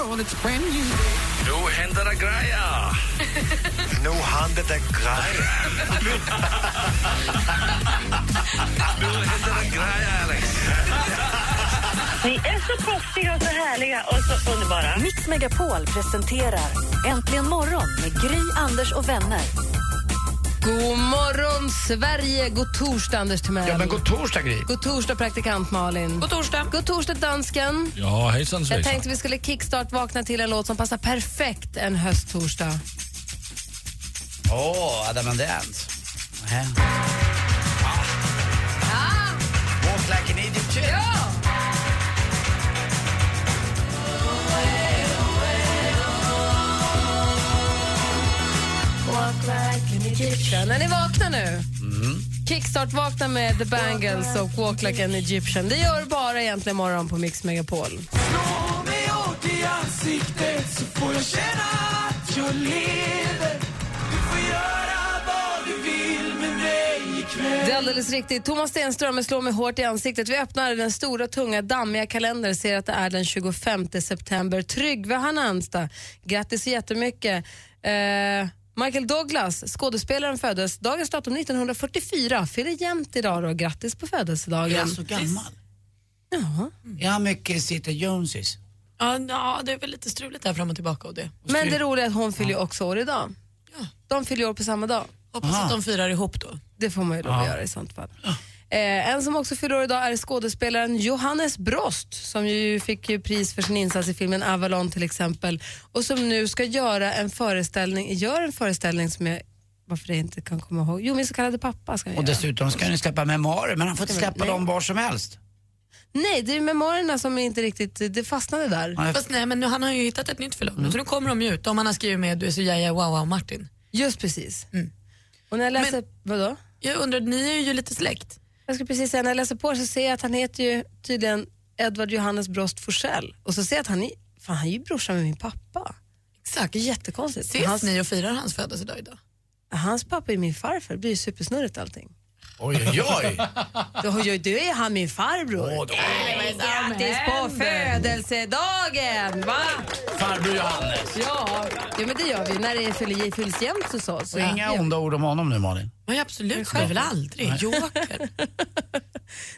Nu händer det grejer! Nu händer det grejer. Nu händer det grejer, Alex! Ni är så proffsiga och så härliga och så underbara. Mix Megapol presenterar Äntligen morgon med Gry, Anders och vänner. God morgon, Sverige! God torsdag, Anders Timell. Ja, men god torsdag, Gry. God torsdag, praktikant Malin. God torsdag. God torsdag, dansken. Ja, hejsan Jag tänkte vi skulle kickstart vakna till en låt som passar perfekt en hösttorsdag. Åh, oh, Adam and Dance. Nähä. Ah! Walk like an Egyptian. Ja! När ni vaknar nu, kickstart vakna med The Bangles och Walk like an Egyptian. Det gör bara egentligen morgon på Mix Megapol. Det är alldeles riktigt. Thomas Stenström slår mig hårt i ansiktet. Vi öppnar den stora, tunga, dammiga kalendern ser att det är den 25 september. Tryggve har namnsdag. Grattis så jättemycket. Eh, Michael Douglas, skådespelaren, föddes dagens datum 1944. Fyller jämnt idag då. Grattis på födelsedagen. Är han så gammal? Ja. Är han mycket sitter Joneses? Ja, ja, det är väl lite struligt där fram och tillbaka och det. Men det roliga är att hon fyller ju också år idag. De fyller år på samma dag. Hoppas Aha. att de firar ihop då. Det får man ju att göra i sånt fall. Eh, en som också fyller år idag är skådespelaren Johannes Brost som ju fick ju pris för sin insats i filmen Avalon till exempel och som nu ska göra en föreställning, gör en föreställning som jag varför det inte kan komma ihåg. Jo, min så kallade pappa ska han Och göra. dessutom ska ni släppa memoarer, men han får inte släppa nej. dem var som helst. Nej, det är memoarerna som inte riktigt, det fastnade där. Ja, jag- Fast nej, men nu, han har ju hittat ett nytt förlag nu, så nu kommer de ju ut. Om han har skrivit med Du är så jaja wow wow Martin. Just precis. Mm. Och när jag läser, vadå? Jag undrar, ni är ju lite släkt. Jag skulle precis säga, när jag läser på så ser jag att han heter ju tydligen Edvard Johannes Brost Forsell. Och så ser jag att han är, fan, han är ju brorsan med min pappa. Exakt. Det är jättekonstigt. Ses Hans, ni och firar hans födelsedag idag? hans pappa är min farfar, det blir ju supersnurrigt allting. Oj, oj, oj. Då, då är han min farbror. Åh, då. Grattis på födelsedagen! Va? Farbror Johannes. Ja, ja, men det gör vi när det fyller- fylls jämnt hos oss. Och inga onda ord om honom nu, Malin. Ja, absolut, är väl aldrig. Joker.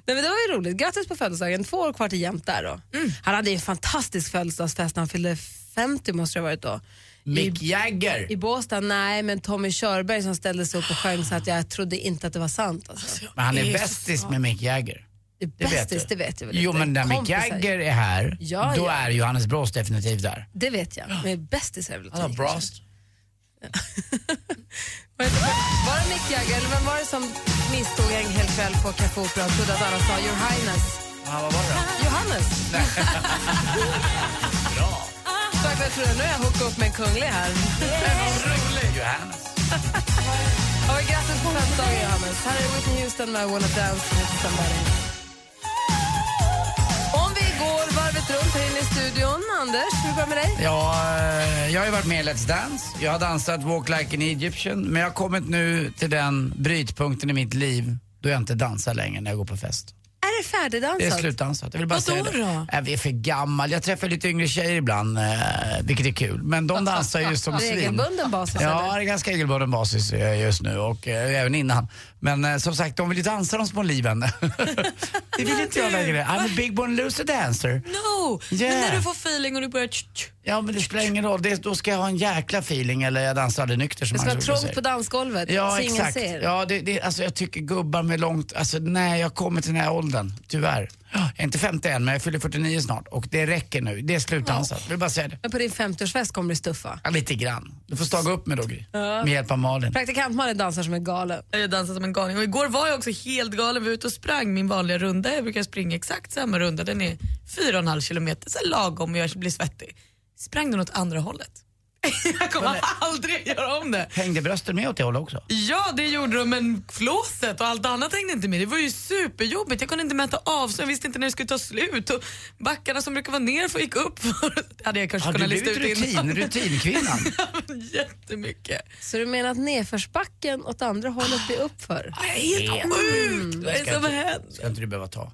Nej, men det var ju roligt. Grattis på födelsedagen. Två år kvar till jämnt där då. Mm. Han hade ju en fantastisk födelsedagsfest när han fyllde 50 måste det ha varit då. Mick Jagger. I Båstad, nej, men Tommy Körberg som ställde sig upp och sjöng så att jag trodde inte att det var sant. Alltså. Men han är bästis med Mick Jagger. Det Det vet bästis, det vet jag väl Jo, inte. men när Mick. Jagger är här, Ja, då ja. är Johannes Brost definitivt där. Det vet jag, men bästis är väl ta Alltså. Brost. Var det Mick Jagger eller vem var det som misstog en hel kväll på Café Opera och trodde att alla sa Your Highness? Ja, vad var det då? Johannes. Bra. Tack för att jag trodde. Nu har jag hookat upp med en kunglig här. Johannes. Ja, men grattis på födelsedagen, Johannes. Här är Whitney Houston med I wanna dance with somebody. Om vi går varvet runt här inne i studion. Anders, hur går det med dig? Ja, eh, jag har ju varit med i Let's Dance. Jag har dansat Walk Like an Egyptian. Men jag har kommit nu till den brytpunkten i mitt liv då jag inte dansar längre när jag går på fest. Det färdigdansat? Det är slutdansat. Jag vill bara Vadå säga det. då? Jag är för gammal. Jag träffar lite yngre tjejer ibland, eh, vilket är kul. Men de dansar ju som svin. Regelbunden basis, Ja, det är ganska regelbunden basis eh, just nu och eh, även innan. Men eh, som sagt, de vill ju dansa de små liven. det vill inte jag längre. I'm a big born loser dancer. No! Yeah. Men när du får feeling och du börjar tch, tch, Ja men det spelar ingen roll, det, då ska jag ha en jäkla feeling eller jag dansar aldrig nykter som Det ska vara trångt på dansgolvet Ja så ingen exakt. ser. Ja, det, det, alltså, jag tycker gubbar med långt, alltså nej jag kommer till den här åldern, tyvärr. Jag är inte 51 men jag fyller 49 snart och det räcker nu, det är slutdansat. Jag vill bara säga det. Men på din 50-årsfest kommer du stuffa. Ja, lite grann. Du får staga upp mig då Gry. Ja. Med hjälp av Malin. Praktikant Malin dansar som en galen. Jag dansade som en galning och igår var jag också helt galen. Vi var ute och sprang min vanliga runda. Jag brukar springa exakt samma runda. Den är 4,5 kilometer, så lagom och jag blir svettig. Sprang den åt andra hållet. jag kommer aldrig göra om det. Hängde brösten med åt det hållet också? Ja, det gjorde de, men flåset och allt annat hängde inte med. Det var ju superjobbigt. Jag kunde inte mäta avstånd, jag visste inte när det skulle ta slut. Och backarna som brukar vara ner för gick upp. det hade jag kanske Har du kunnat lista ut rutin, innan. rutinkvinnan? Jättemycket. Så du menar att nedförsbacken åt andra hållet blir uppför? Helt sjukt! Vad är det som hänt? Ska inte du behöva ta.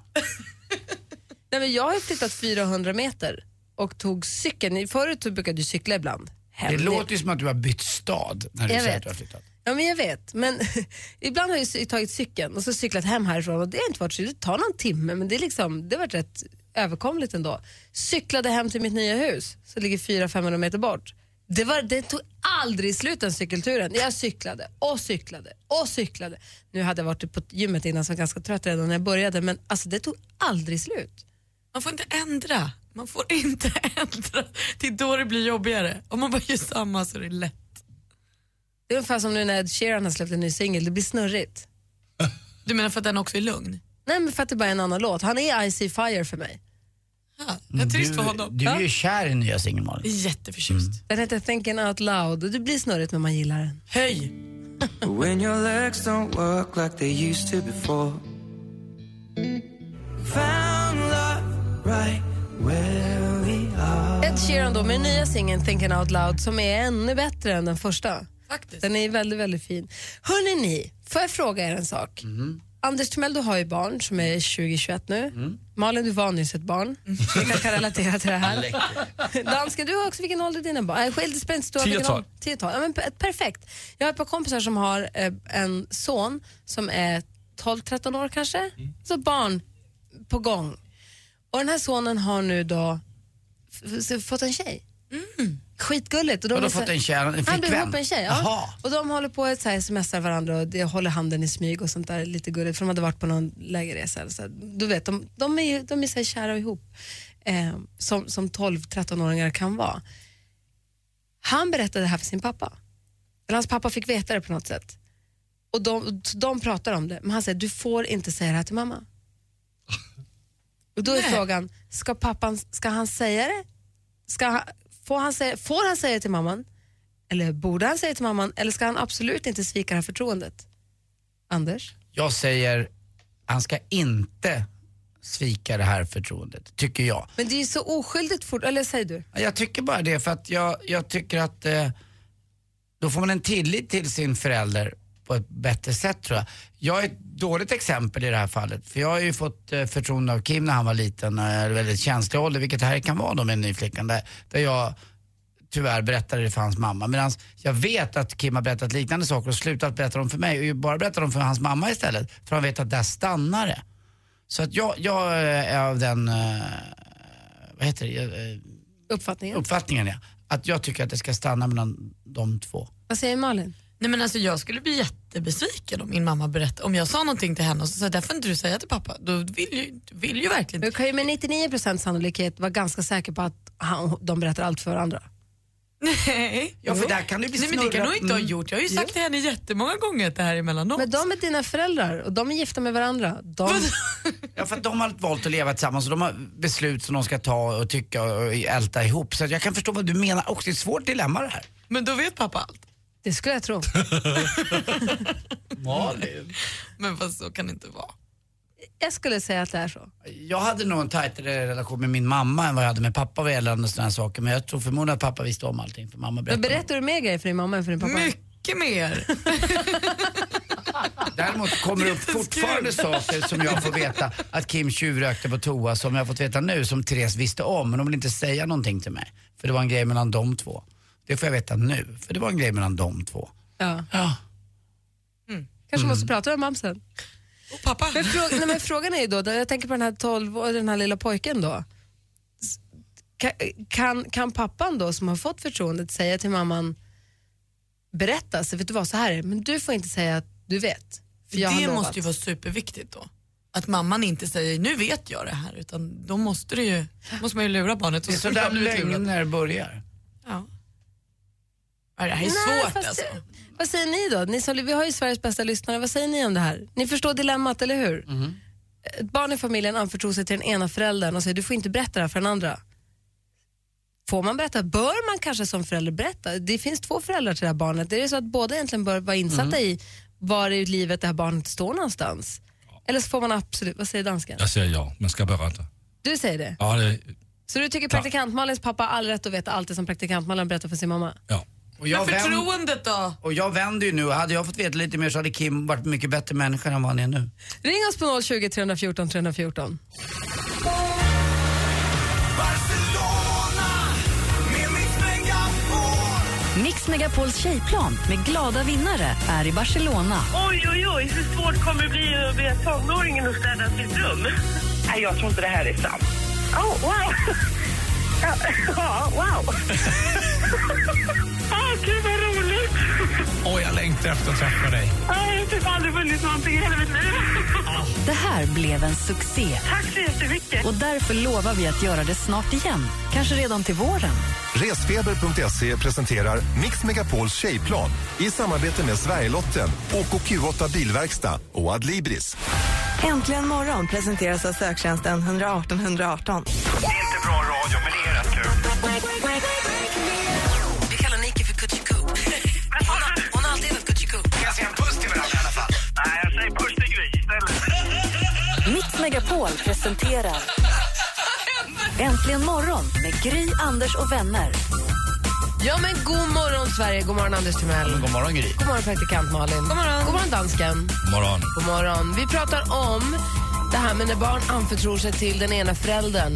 Nej, men jag har ju flyttat 400 meter och tog cykeln. Förut så brukade du cykla ibland. Hem. Det låter ju som att du har bytt stad när du Jag säger vet. att du har flyttat. Ja, men jag vet. Men ibland har jag tagit cykeln och så cyklat hem härifrån och det har inte varit så. Det tar någon timme men det, är liksom, det har varit rätt överkomligt ändå. Cyklade hem till mitt nya hus som ligger 400-500 meter bort. Det, var, det tog aldrig slut den cykelturen. Jag cyklade och cyklade och cyklade. Nu hade jag varit på gymmet innan så jag var ganska trött redan när jag började men alltså det tog aldrig slut. Man får inte ändra. Man får inte ändra. Det är då det blir jobbigare. Om man bara gör samma så är det lätt. Det är ungefär som nu när Ed Sheeran har släppt en ny singel, det blir snurrigt. Du menar för att den också är lugn? Nej men för att det bara är en annan låt. Han är I see fire för mig. Jag är trist för honom. Du är ju Ja. kär i nya singeln Malin. Jätteförtjust. Den heter Thinking Out Loud och det blir snurrigt men man gillar den. Höj! When your legs don't work like they used to before. Found love right. Ed Sheeran då med nya singeln Thinking Out Loud som är ännu bättre än den första. Faktiskt. Den är väldigt, väldigt fin. Hörrni ni, får jag fråga er en sak? Anders Timell, du har ju barn som är 20-21 nu. Malin, du var nyss ett barn. Vi kan, kan relatera till det här. Dansken, du har också, vilken ålder är dina barn? Äh, det spelar inte så stor roll Tio och vilken tolv. ålder. Tio och tolv. Ja, men per- perfekt. Jag har ett par kompisar som har eh, en son som är 12-13 år kanske. Så barn på gång. Och den här sonen har nu då fått en tjej. Skitgulligt. Och de så- fått en tjej, en Han blev ihop en tjej. Ja. Och de håller på att smsar varandra och de håller handen i smyg och sånt där lite gulligt för de hade varit på någon lägerresa. Så du vet, de, de är de är så kära och ihop eh, som, som 12-13-åringar kan vara. Han berättade det här för sin pappa. Eller hans pappa fick veta det på något sätt. Och de, de pratar om det, men han säger du får inte säga det här till mamma. Och då är frågan, ska, pappan, ska han säga det? Ska han, får, han säga, får han säga det till mamman? Eller borde han säga det till mamman? Eller ska han absolut inte svika det här förtroendet? Anders? Jag säger, han ska inte svika det här förtroendet, tycker jag. Men det är ju så oskyldigt fort, eller säger du? Jag tycker bara det för att jag, jag tycker att eh, då får man en tillit till sin förälder på ett bättre sätt tror jag. Jag är ett dåligt exempel i det här fallet för jag har ju fått eh, förtroende av Kim när han var liten är väldigt känslig ålder, vilket här kan vara då med en ny flickan där, där jag tyvärr berättade det för hans mamma. Medan jag vet att Kim har berättat liknande saker och slutat berätta dem för mig och bara berättar dem för hans mamma istället. För han vet att där stannar det. Så att jag, jag eh, är av den, eh, vad heter det, Eh, Uppfattningen? uppfattningen ja. Att jag tycker att det ska stanna mellan de två. Vad säger Malin? Nej, men alltså, jag skulle bli jättebesviken om min mamma berättade, om jag sa någonting till henne och så sa det får inte du säga till pappa. Då vill ju, vill ju verkligen Du kan ju med 99% sannolikhet vara ganska säker på att han, de berättar allt för varandra. Nej. Ja, för där kan det bli Nej, men det kan du inte ha Mm. gjort. Jag har ju sagt till henne jättemånga gånger att det här är mellan oss. Men de är dina föräldrar och de är gifta med varandra. De, Ja, för de har valt att leva tillsammans och de har beslut som de ska ta och tycka och älta ihop. Så jag kan förstå vad du menar också. Det är ett svårt dilemma det här. Men då vet pappa allt. Det skulle jag tro. Malin. Men fast så kan det inte vara. Jag skulle säga att det är så. Jag hade nog en tajtare relation med min mamma än vad jag hade med pappa vad gäller sådana här saker. Men jag tror förmodligen att pappa visste om allting för mamma Men berättade. berättar du mer grejer för din mamma än för din pappa? Mycket mer. Däremot kommer det upp fortfarande saker som jag får veta att Kim tjuvrökte på toa som jag har fått veta nu som Therese visste om men hon vill inte säga någonting till mig. För det var en grej mellan de två. Det får jag veta nu, för det var en grej mellan de två. Ja. Ja. Kanske Mm. måste prata med mamsen. Och pappa. Men, fråga, nej, men frågan är ju då, då, jag tänker på den här 12 och den här lilla pojken då. Kan, kan, pappan då som har fått förtroendet säga till mamman, berätta, så vet du vad, så här är men du får inte säga att du vet. För det måste ju vara superviktigt då. Att mamman inte säger nu vet jag det här utan då måste, det ju, måste man ju lura barnet. Det är så där lögner börjar. Ja. Ja, det här är Nej, svårt fast- alltså. Vad säger ni då? Ni som, vi har ju Sveriges bästa lyssnare. Vad säger ni om det här? Ni förstår dilemmat, eller hur? Ett barn i familjen anförtror sig till den ena föräldern och säger du får inte berätta det här för den andra. Får man berätta? Bör man kanske som förälder berätta? Det finns två föräldrar till det här barnet. Är det så att båda egentligen bör vara insatta i var i livet det här barnet står någonstans? Eller så får man absolut, vad säger dansken? Jag säger ja, man ska berätta. Du säger det? Ja, det, Så du tycker praktikant-Malins pappa har all rätt att veta allt det som praktikant-Malin berättar för sin mamma? Och jag, Men vänd, förtroendet då? och jag vänder ju nu. Hade jag fått veta lite mer så hade Kim varit mycket bättre människa än vad han är nu. Ring oss på 020 314 314. Mix Megapols tjejplan med glada vinnare är i Barcelona. Oj, oj, oj, hur svårt kommer det bli att be tonåringen att städa sitt rum? Nej, jag tror inte det här är sant. Oh, wow! Ja, wow! Gud, vad roligt! Åh, jag längtar efter att träffa dig. Jag har typ aldrig vunnit någonting i hela mitt liv. Det här blev en succé Tack så jättemycket. och därför lovar vi att göra det snart igen. Kanske redan till våren. Resfeber.se presenterar Mix Megapols tjejplan i samarbete med Sverigelotten, OKQ8 Bilverkstad och Adlibris. Äntligen morgon presenteras av söktjänsten 118 118. Det är inte bra radio, men det är rätt kul. Megapol presenterar Äntligen morgon med Gry, Anders och vänner. Ja men god morgon Sverige, god morgon Anders Timell. God morgon Gry. God morgon praktikant Malin. God morgon. God morgon dansken. morgon. God morgon. Vi pratar om det här med när barn anförtror sig till den ena föräldern.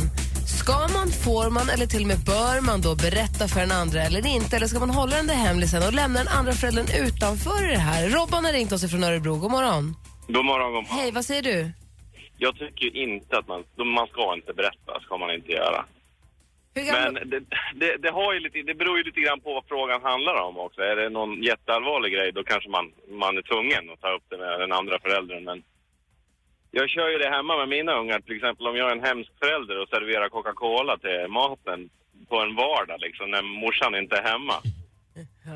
Ska man, får man eller till och med bör man då berätta för den andra eller inte? Eller ska man hålla den där hemlisen och lämna den andra föräldern utanför det här? Robban har ringt oss från Örebro. God morgon. God morgon, god morgon. Hej, vad säger du? Jag tycker ju inte att man, man ska inte berätta, ska man inte göra. Men det, det, det, har ju lite, det beror ju lite grann på vad frågan handlar om också. Är det någon jätteallvarlig grej då kanske man, man är tvungen att ta upp det med den andra föräldern. Men jag kör ju det hemma med mina ungar. Till exempel om jag är en hemsk förälder och serverar Coca-Cola till maten på en vardag liksom, när morsan inte är hemma.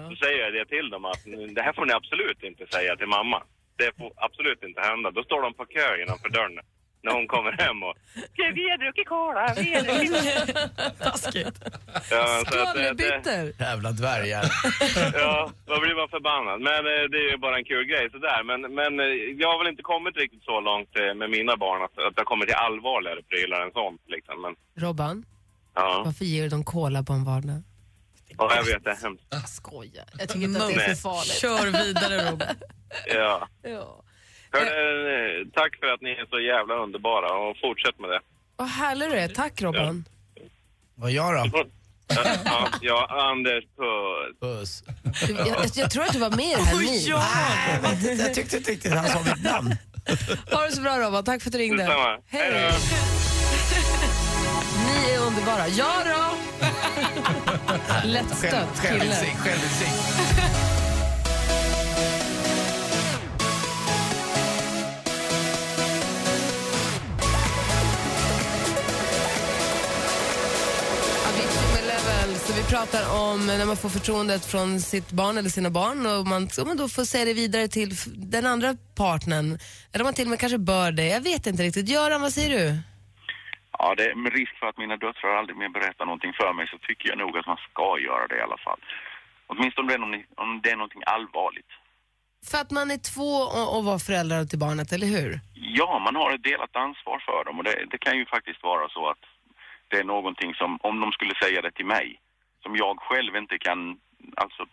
Då säger jag det till dem att det här får ni absolut inte säga till mamma. Det får absolut inte hända. Då står de på kö innanför dörren när hon kommer hem och Vi har druckit cola, vi har druckit... Taskigt. Ja, så att det, det, Skvallerbytter. Jävla dvärgar. ja, då blir man förbannad. Men eh, det är ju bara en kul grej sådär. Men, men eh, jag har väl inte kommit riktigt så långt eh, med mina barn att, att jag kommer till allvarligare prylar än sånt liksom. Men Robban, ja, varför ger du dem cola på en vardag? Ja jag vet det är hemskt. Jag skojar. Jag tycker inte att det är så farligt. Kör vidare Rob. Ja. Ja. Hörde, eh, tack för att ni är så jävla underbara och fortsätt med det. Vad härlig du är. Tack Robban. Vad jag då? Ja, ja, ja Anders, puss. Puss. Jag, jag, jag tror att du var med i det här ni. Nej, jag tyckte inte riktigt han sa mitt namn. Ha det så bra Robban. Tack för att du ringde. Detsamma. Hej Hej. Ni är underbara. Ja då. Lättstött kille. Självinsikt, vi pratar om när man får förtroendet från sitt barn eller sina barn och man, och man då får säga det vidare till den andra partnern. Eller man till och med kanske bör det. Jag vet inte riktigt. Göran, vad säger du? Ja, det, med risk för att mina döttrar aldrig mer berättar någonting för mig så tycker jag nog att man ska göra det i alla fall. Åtminstone om det är, om det är någonting allvarligt. För att man är två och, och var föräldrar till barnet, eller hur? Ja, man har ett delat ansvar för dem och det, det kan ju faktiskt vara så att det är någonting som, om de skulle säga det till mig, som jag själv inte kan, alltså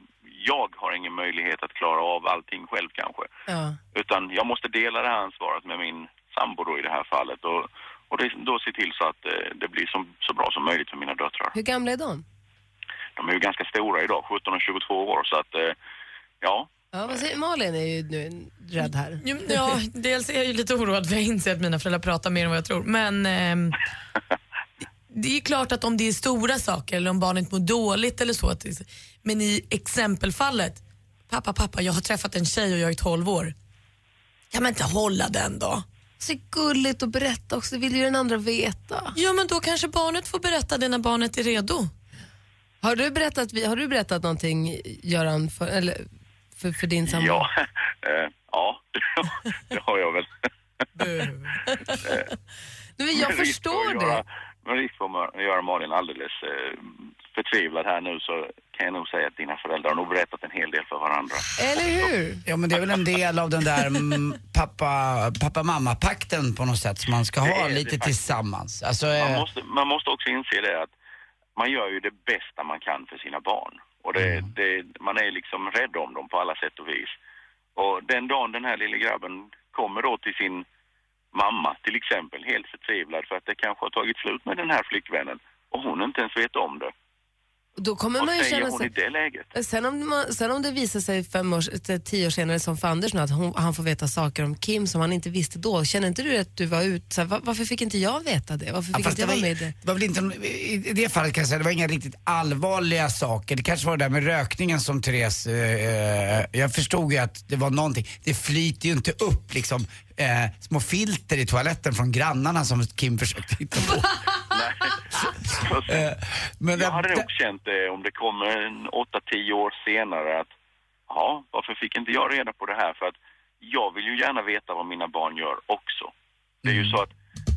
jag har ingen möjlighet att klara av allting själv kanske. Ja. Utan jag måste dela det här ansvaret med min sambo då i det här fallet och, och det, då se till så att eh, det blir som, så bra som möjligt för mina döttrar. Hur gamla är de? De är ju ganska stora idag, 17 och 22 år så att eh, ja, Ja, vad säger Malin är ju nu rädd här. Ja, dels är jag ju lite oroad för jag inser att mina föräldrar pratar mer än vad jag tror. Men ehm, det är klart att om det är stora saker eller om barnet mår dåligt eller så. Men i exempelfallet, pappa, pappa, jag har träffat en tjej och jag är 12 år. Kan man inte hålla den då? Så gulligt att berätta också, det vill ju den andra veta. Ja, men då kanske barnet får berätta det när barnet är redo. Har du berättat, har du berättat någonting, Göran, för, eller, för, för din sambo? Ja, eh, ja det har jag väl. Nej, men jag förstår det. Med risk för att göra Malin alldeles eh, förtvivlad här nu så kan jag nog säga att dina föräldrar har nog berättat en hel del för varandra. Eller hur? Ja men det är väl en del av den där mm, pappa, pappa-mamma-pakten på något sätt som man ska ha det lite faktiskt. tillsammans. Alltså, Man eh, måste, man måste också inse det att man gör ju det bästa man kan för sina barn. Och det, det, man är liksom rädd om dem på alla sätt och vis. Och den dagen den här lille grabben kommer då till sin mamma till exempel, helt förtvivlad för att det kanske har tagit slut med den här flickvännen och hon inte ens vet om det. Då kommer Vad man ju känna sig... i det läget? Sen om, man, sen om det visar sig fem år, eh, tio år senare som för Anders nu, att hon, han får veta saker om Kim som han inte visste då, känner inte du att du var ut, så här, va- varför fick inte jag veta det? Varför Ja, fick fast inte jag vara var, med i det? det var väl inte, I det fallet kan jag säga, det var inga riktigt allvarliga saker. Det kanske var det där med rökningen som Therese, eh, eh, jag förstod ju att det var någonting. Det flyter ju inte upp liksom eh, små filter i toaletten från grannarna som Kim försökte hitta på. Eh, men jag hade det- nog känt det om det kommer en 8-10 år senare att ja, varför fick inte jag reda på det här? För att jag vill ju gärna veta vad mina barn gör också. Det är ju så att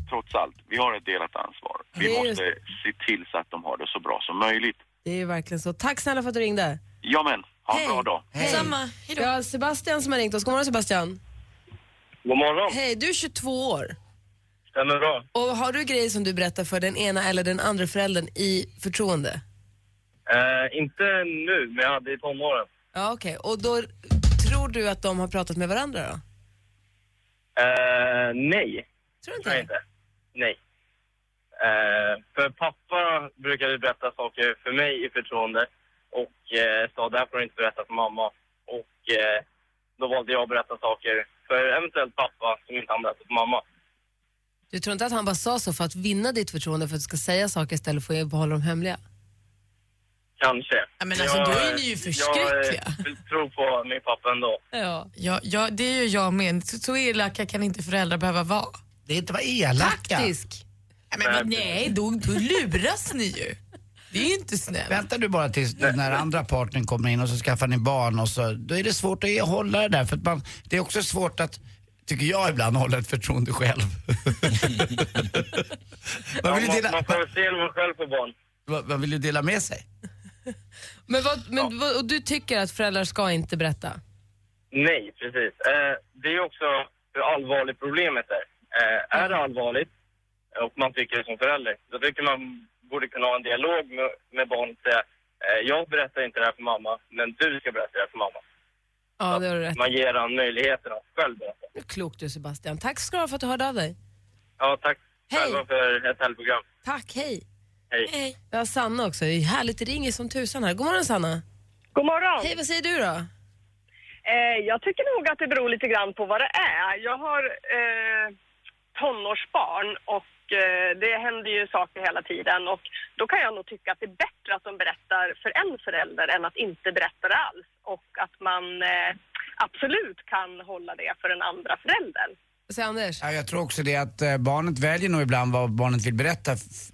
trots allt, vi har ett delat ansvar. Vi måste se till så att de har det så bra som möjligt. Det är ju verkligen så. Tack snälla för att du ringde. Ja men, ha en bra dag. Samma. Vi har Sebastian som har ringt oss. God morgon Sebastian. God morgon. Hej, du är 22 år. Stämmer bra. Och har du grejer som du berättar för den ena eller den andra föräldern i förtroende? Eh, inte nu, men jag hade i tonåren. Ja, okej. Och då tror du att de har pratat med varandra då? Eh, nej. Tror du inte? Nej, inte. Nej. Eh, för pappa brukade berätta saker för mig i förtroende och eh, sa där får du inte berätta för mamma. Och eh, då valde jag att berätta saker för eventuellt pappa som inte han berättat för mamma. Du tror inte att han bara sa så för att vinna ditt förtroende för att du ska säga saker istället för att behålla dem hemliga? Kanske. Ja, men alltså, då är ni ju förskräckliga. Jag eh, vill tro på min pappa ändå. Ja. Ja, ja, det är ju jag med. Så, så elaka kan inte föräldrar behöva vara. Det är inte vara elaka. Taktisk. Ja, men, men, nej, då, då luras ni ju. Det är inte snällt. Väntar du bara tills den här andra partnern kommer in och så skaffar ni barn och så, då är det svårt att hålla det där för att man, det är också svårt att tycker jag ibland hålla ett förtroende själv. man, vill ju dela, man får se när man själv får barn. man, man vill ju dela med sig. Men, vad, men vad, och du tycker att föräldrar ska inte berätta? Nej, precis. Eh, det är också hur allvarligt problemet är. Eh, är det allvarligt och man tycker det som förälder, då tycker man borde kunna ha en dialog med, med barnet och säga eh, jag berättar inte det här för mamma, men du ska berätta det här för mamma. Ja, det har du rätt Man ger han möjligheten att själv berätta. Klokt du Sebastian. Tack ska du ha för att du hörde av dig. Ja, tack Hej. själva för ett härligt program. Tack, hej. Hej. Vi har Sanna också. Det är härligt, det ringer som tusan här. God morgon Sanna. God morgon. Hej, vad säger du då? Eh, jag tycker nog att det beror lite grann på vad det är. Jag har eh, tonårsbarn och det händer ju saker hela tiden och då kan jag nog tycka att det är bättre att de berättar för en förälder än att inte berätta det alls och att man eh, absolut kan hålla det för den andra föräldern. Säger Anders? Ja, jag tror också det att eh, barnet väljer nog ibland vad barnet vill berätta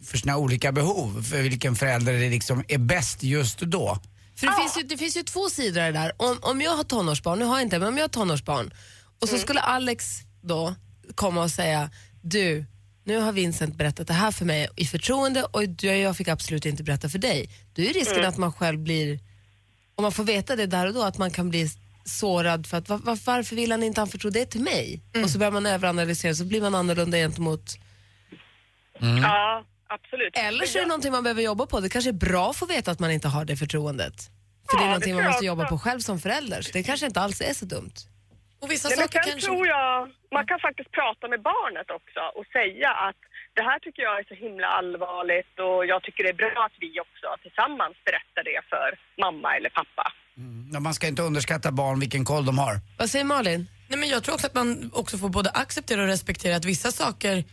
för sina olika behov, för vilken förälder det liksom är bäst just då. För det, finns ju, det finns ju två sidor där. Om, om jag har tonårsbarn, nu har jag inte men om jag har tonårsbarn och så skulle Alex då komma och säga du, nu har Vincent berättat det här för mig i förtroende och du, jag fick absolut inte berätta för dig. Då är risken Mm. att man själv blir, om man får veta det där och då, att man kan bli sårad för att var, var, varför vill han inte anförtro det till mig? Och så börjar man överanalysera så blir man annorlunda gentemot Ja, absolut. Eller så är det någonting man behöver jobba på. Det kanske är bra att få veta att man inte har det förtroendet. För det är Ja, någonting det man måste jobba på själv som förälder. Så det kanske inte alls är så dumt. Och vissa Nej, saker kanske... tror jag man kan faktiskt prata med barnet också och säga att det här tycker jag är så himla allvarligt och jag tycker det är bra att vi också tillsammans berättar det för mamma eller pappa. Ja, man ska inte underskatta barn vilken koll de har. Vad säger Malin? Nej, men jag tror också att man också får både acceptera och respektera att vissa saker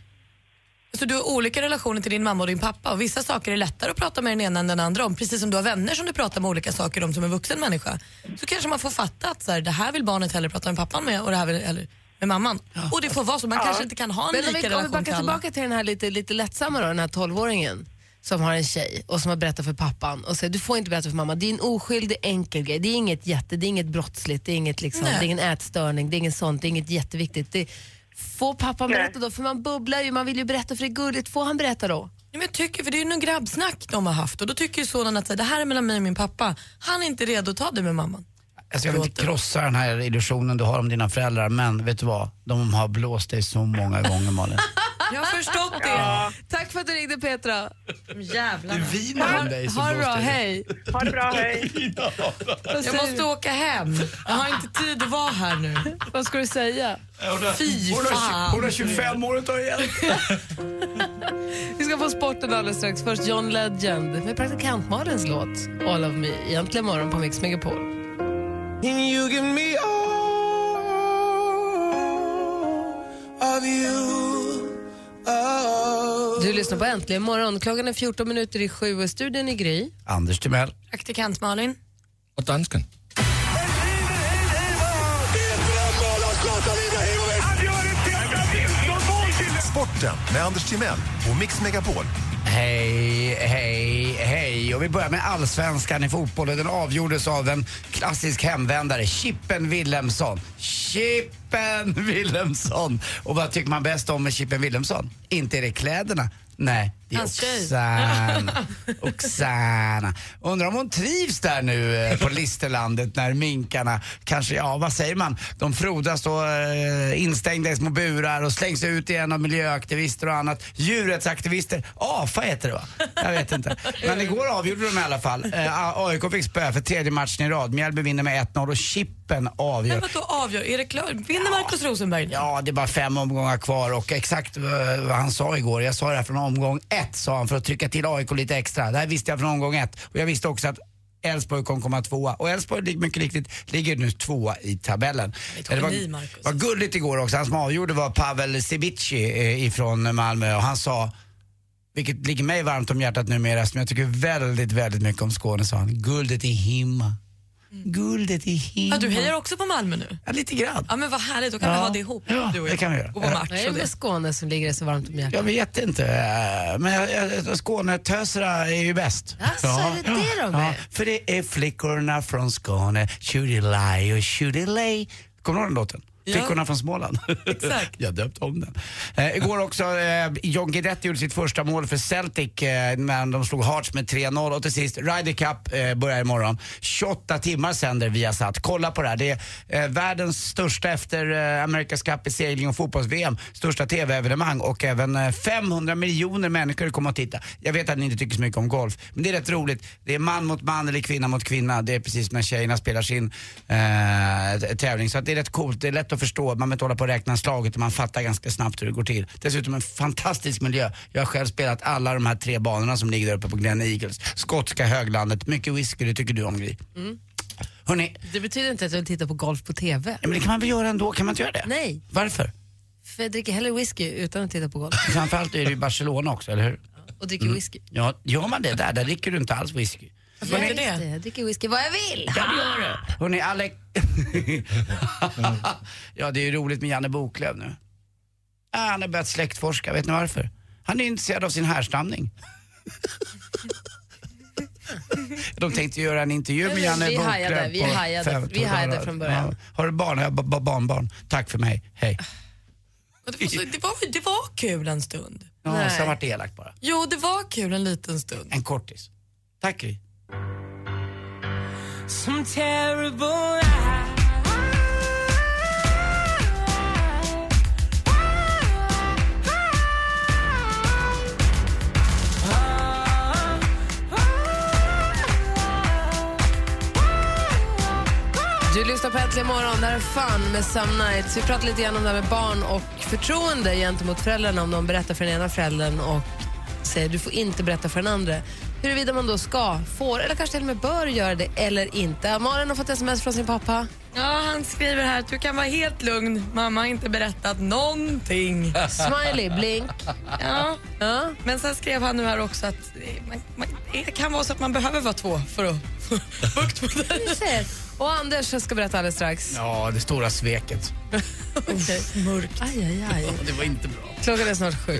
Så du har olika relationer till din mamma och din pappa och vissa saker är lättare att prata med den ena än den andra om. Precis som du har vänner som du pratar med olika saker om som en vuxen människa. Så kanske man får fatta att så här, det här vill barnet hellre prata med pappan med och det här vill hellre med mamman. Och det får vara så, man kanske inte kan ha en Men lika vi, om vi relation backar tillbaka till den här lite, lite lättsamma då, den här 12-åringen som har en tjej och som har berättat för pappan och säger du får inte berätta för mamma, det är en oskyldig enkel grej, det är inget jätte, det är inget brottsligt, det är, inget liksom, det är ingen ätstörning, det är inget sånt, det är inget jätteviktigt. Det, får pappan Nej. berätta då? För man bubblar ju, man vill ju berätta för det är gulligt. Får han berätta då? Ja, men jag tycker, för det är ju någon grabbsnack de har haft och då tycker ju sonen att så här, det här är mellan mig och min pappa. Han är inte redo att ta det med mamman. Alltså jag vill inte krossa den här illusionen du har om dina föräldrar, men vet du vad? De har blåst dig så många gånger Malin. Jag har förstått det. Tack för att du ringde Petra. Jävlar. Det viner om dig som Ha det bra, hej. Ha det bra, hej. Jag måste åka hem. Jag har inte tid att vara här nu. Vad ska du säga? Fy fan. hon har 25 år att ta igen. Vi ska få sporten alldeles strax. Först John Legend med praktikant Malins låt All of me. Egentligen morgon på Mix Megapol. You give me all Du lyssnar på Äntligen morgon. Klockan är 14 minuter i sju och studion i Gry. Anders Timell. Praktikant Malin. Och dansken. Sporten med Anders Timell och Mix Megapol. Hej, hej, hej. Och vi börjar med allsvenskan i fotboll och den avgjordes av en klassisk hemvändare, Chippen Wilhelmsson. Chippen Wilhelmsson! Och vad tycker man bäst om med Chippen Wilhelmsson? Inte är det kläderna. Nej, det är. Oksana. Oksana. Undrar om hon trivs där nu eh, på Listerlandet när minkarna kanske, ja vad säger man, de frodas då eh, instängda i små burar och slängs ut igen av miljöaktivister och annat. Djurrättsaktivister, AFA heter det va? Jag vet inte. Men igår avgjorde de i alla fall. Eh, AIK fick spö för tredje matchen i rad. Mjällby vinner med 1-0 och Chippen avgör. Men vadå avgör? Är det klart? Vinner Markus Rosenberg? Ja, det är bara fem omgångar kvar och exakt eh, vad han sa igår. Jag sa det här från omgång ett, sa han, för att trycka till AIK lite extra. Det här visste jag från omgång ett. Och jag visste också att Elfsborg kommer komma tvåa. Och Elfsborg, mycket riktigt, ligger nu tvåa i tabellen. Eh, Det var, Marcus. var gulligt igår också. Han som avgjorde var Pavel Sibici eh, ifrån Malmö och han sa vilket ligger mig varmt om hjärtat numera, som jag tycker väldigt, väldigt mycket om Skåne, sa han. Guldet i himma. Guldet i himma. Ja, du hejar också på Malmö nu? Ja, lite grann. Ja, men vad härligt, då kan vi Ja. ha det ihop. Ja, du och det jag. kan vi göra. Gå på Ja. match Vad är det och med det. Skåne som ligger så varmt om hjärtat? Jag vet inte, men Skånetöserna är ju bäst. Jaså, är det det de är? För det är flickorna från Skåne, tjudelaj och tjudelej. Kommer du ihåg den låten? Ja. Flickorna från Småland. Exakt. jag döpte om den. Eh, igår också, eh, John Guidetti gjorde sitt första mål för Celtic eh, när de slog Hearts med 3-0 och till sist Ryder Cup eh, börjar imorgon. 28 timmar sänder Viasat. Kolla på det här. Det är eh, världens största efter eh, America's Cup i segling och fotbolls-VM. Största TV-evenemang och även eh, 500 miljoner människor kommer att titta. Jag vet att ni inte tycker så mycket om golf, men det är rätt roligt. Det är man mot man eller kvinna mot kvinna. Det är precis när tjejerna spelar sin eh, tävling. Så det är rätt coolt. Det är lätt att förstå. Man behöver inte hålla på och räkna slaget och man fattar ganska snabbt hur det går till. Dessutom en fantastisk miljö. Jag har själv spelat alla de här tre banorna som ligger där uppe på Glen Eagles. Skotska höglandet. Mycket whisky, det tycker du om Gry. Mm. Hörrni, Det betyder inte att jag vill titta på golf på TV. men det kan man väl göra ändå? Kan man inte göra det? Nej, Varför? för jag dricker hellre whisky utan att titta på golf. Framförallt är det ju Barcelona också, eller hur? Och dricker Mm. whisky. Ja, gör man det där, där dricker du inte alls whisky. Ja, just det. Jag dricker whisky vad jag vill. Ja, det gör det. Hörrni, Alex... ja, det är ju roligt med Janne Boklöv nu. Ah, han har börjat släktforska, vet ni varför? Han är intresserad av sin härstamning. De tänkte göra en intervju med Vi Janne Boklöv. hajade, vi hajade, vi hajade från början. Ja. Har du barn? Jag har ba- ba- barnbarn. Tack för mig, hej. Det var, så, det, var, det var kul en stund. Ja, Nej. sen vart det elakt bara. Jo, det var kul en liten stund. En kortis. Tack Gry. Some terrible Du lyssnar på Äntligen morgon. Det här är Fun med Some Nights. Vi pratar lite grann om det här med barn och förtroende gentemot föräldrarna om de berättar för den ena föräldern och säger du får inte berätta för den andra huruvida man då ska, får eller kanske till och med bör göra det eller inte. Malin har fått sms från sin pappa. Ja, han skriver här att du kan vara helt lugn. Mamma har inte berättat någonting. Smiley, blink. Ja. ja. Men sen skrev han nu här också att eh, man, man, det kan vara så att man behöver vara två för att få bukt med det. Och Anders ska berätta alldeles strax. Ja, det stora sveket. Okej. Mörkt. Aj, aj, aj. Det var inte bra. Klockan är snart sju.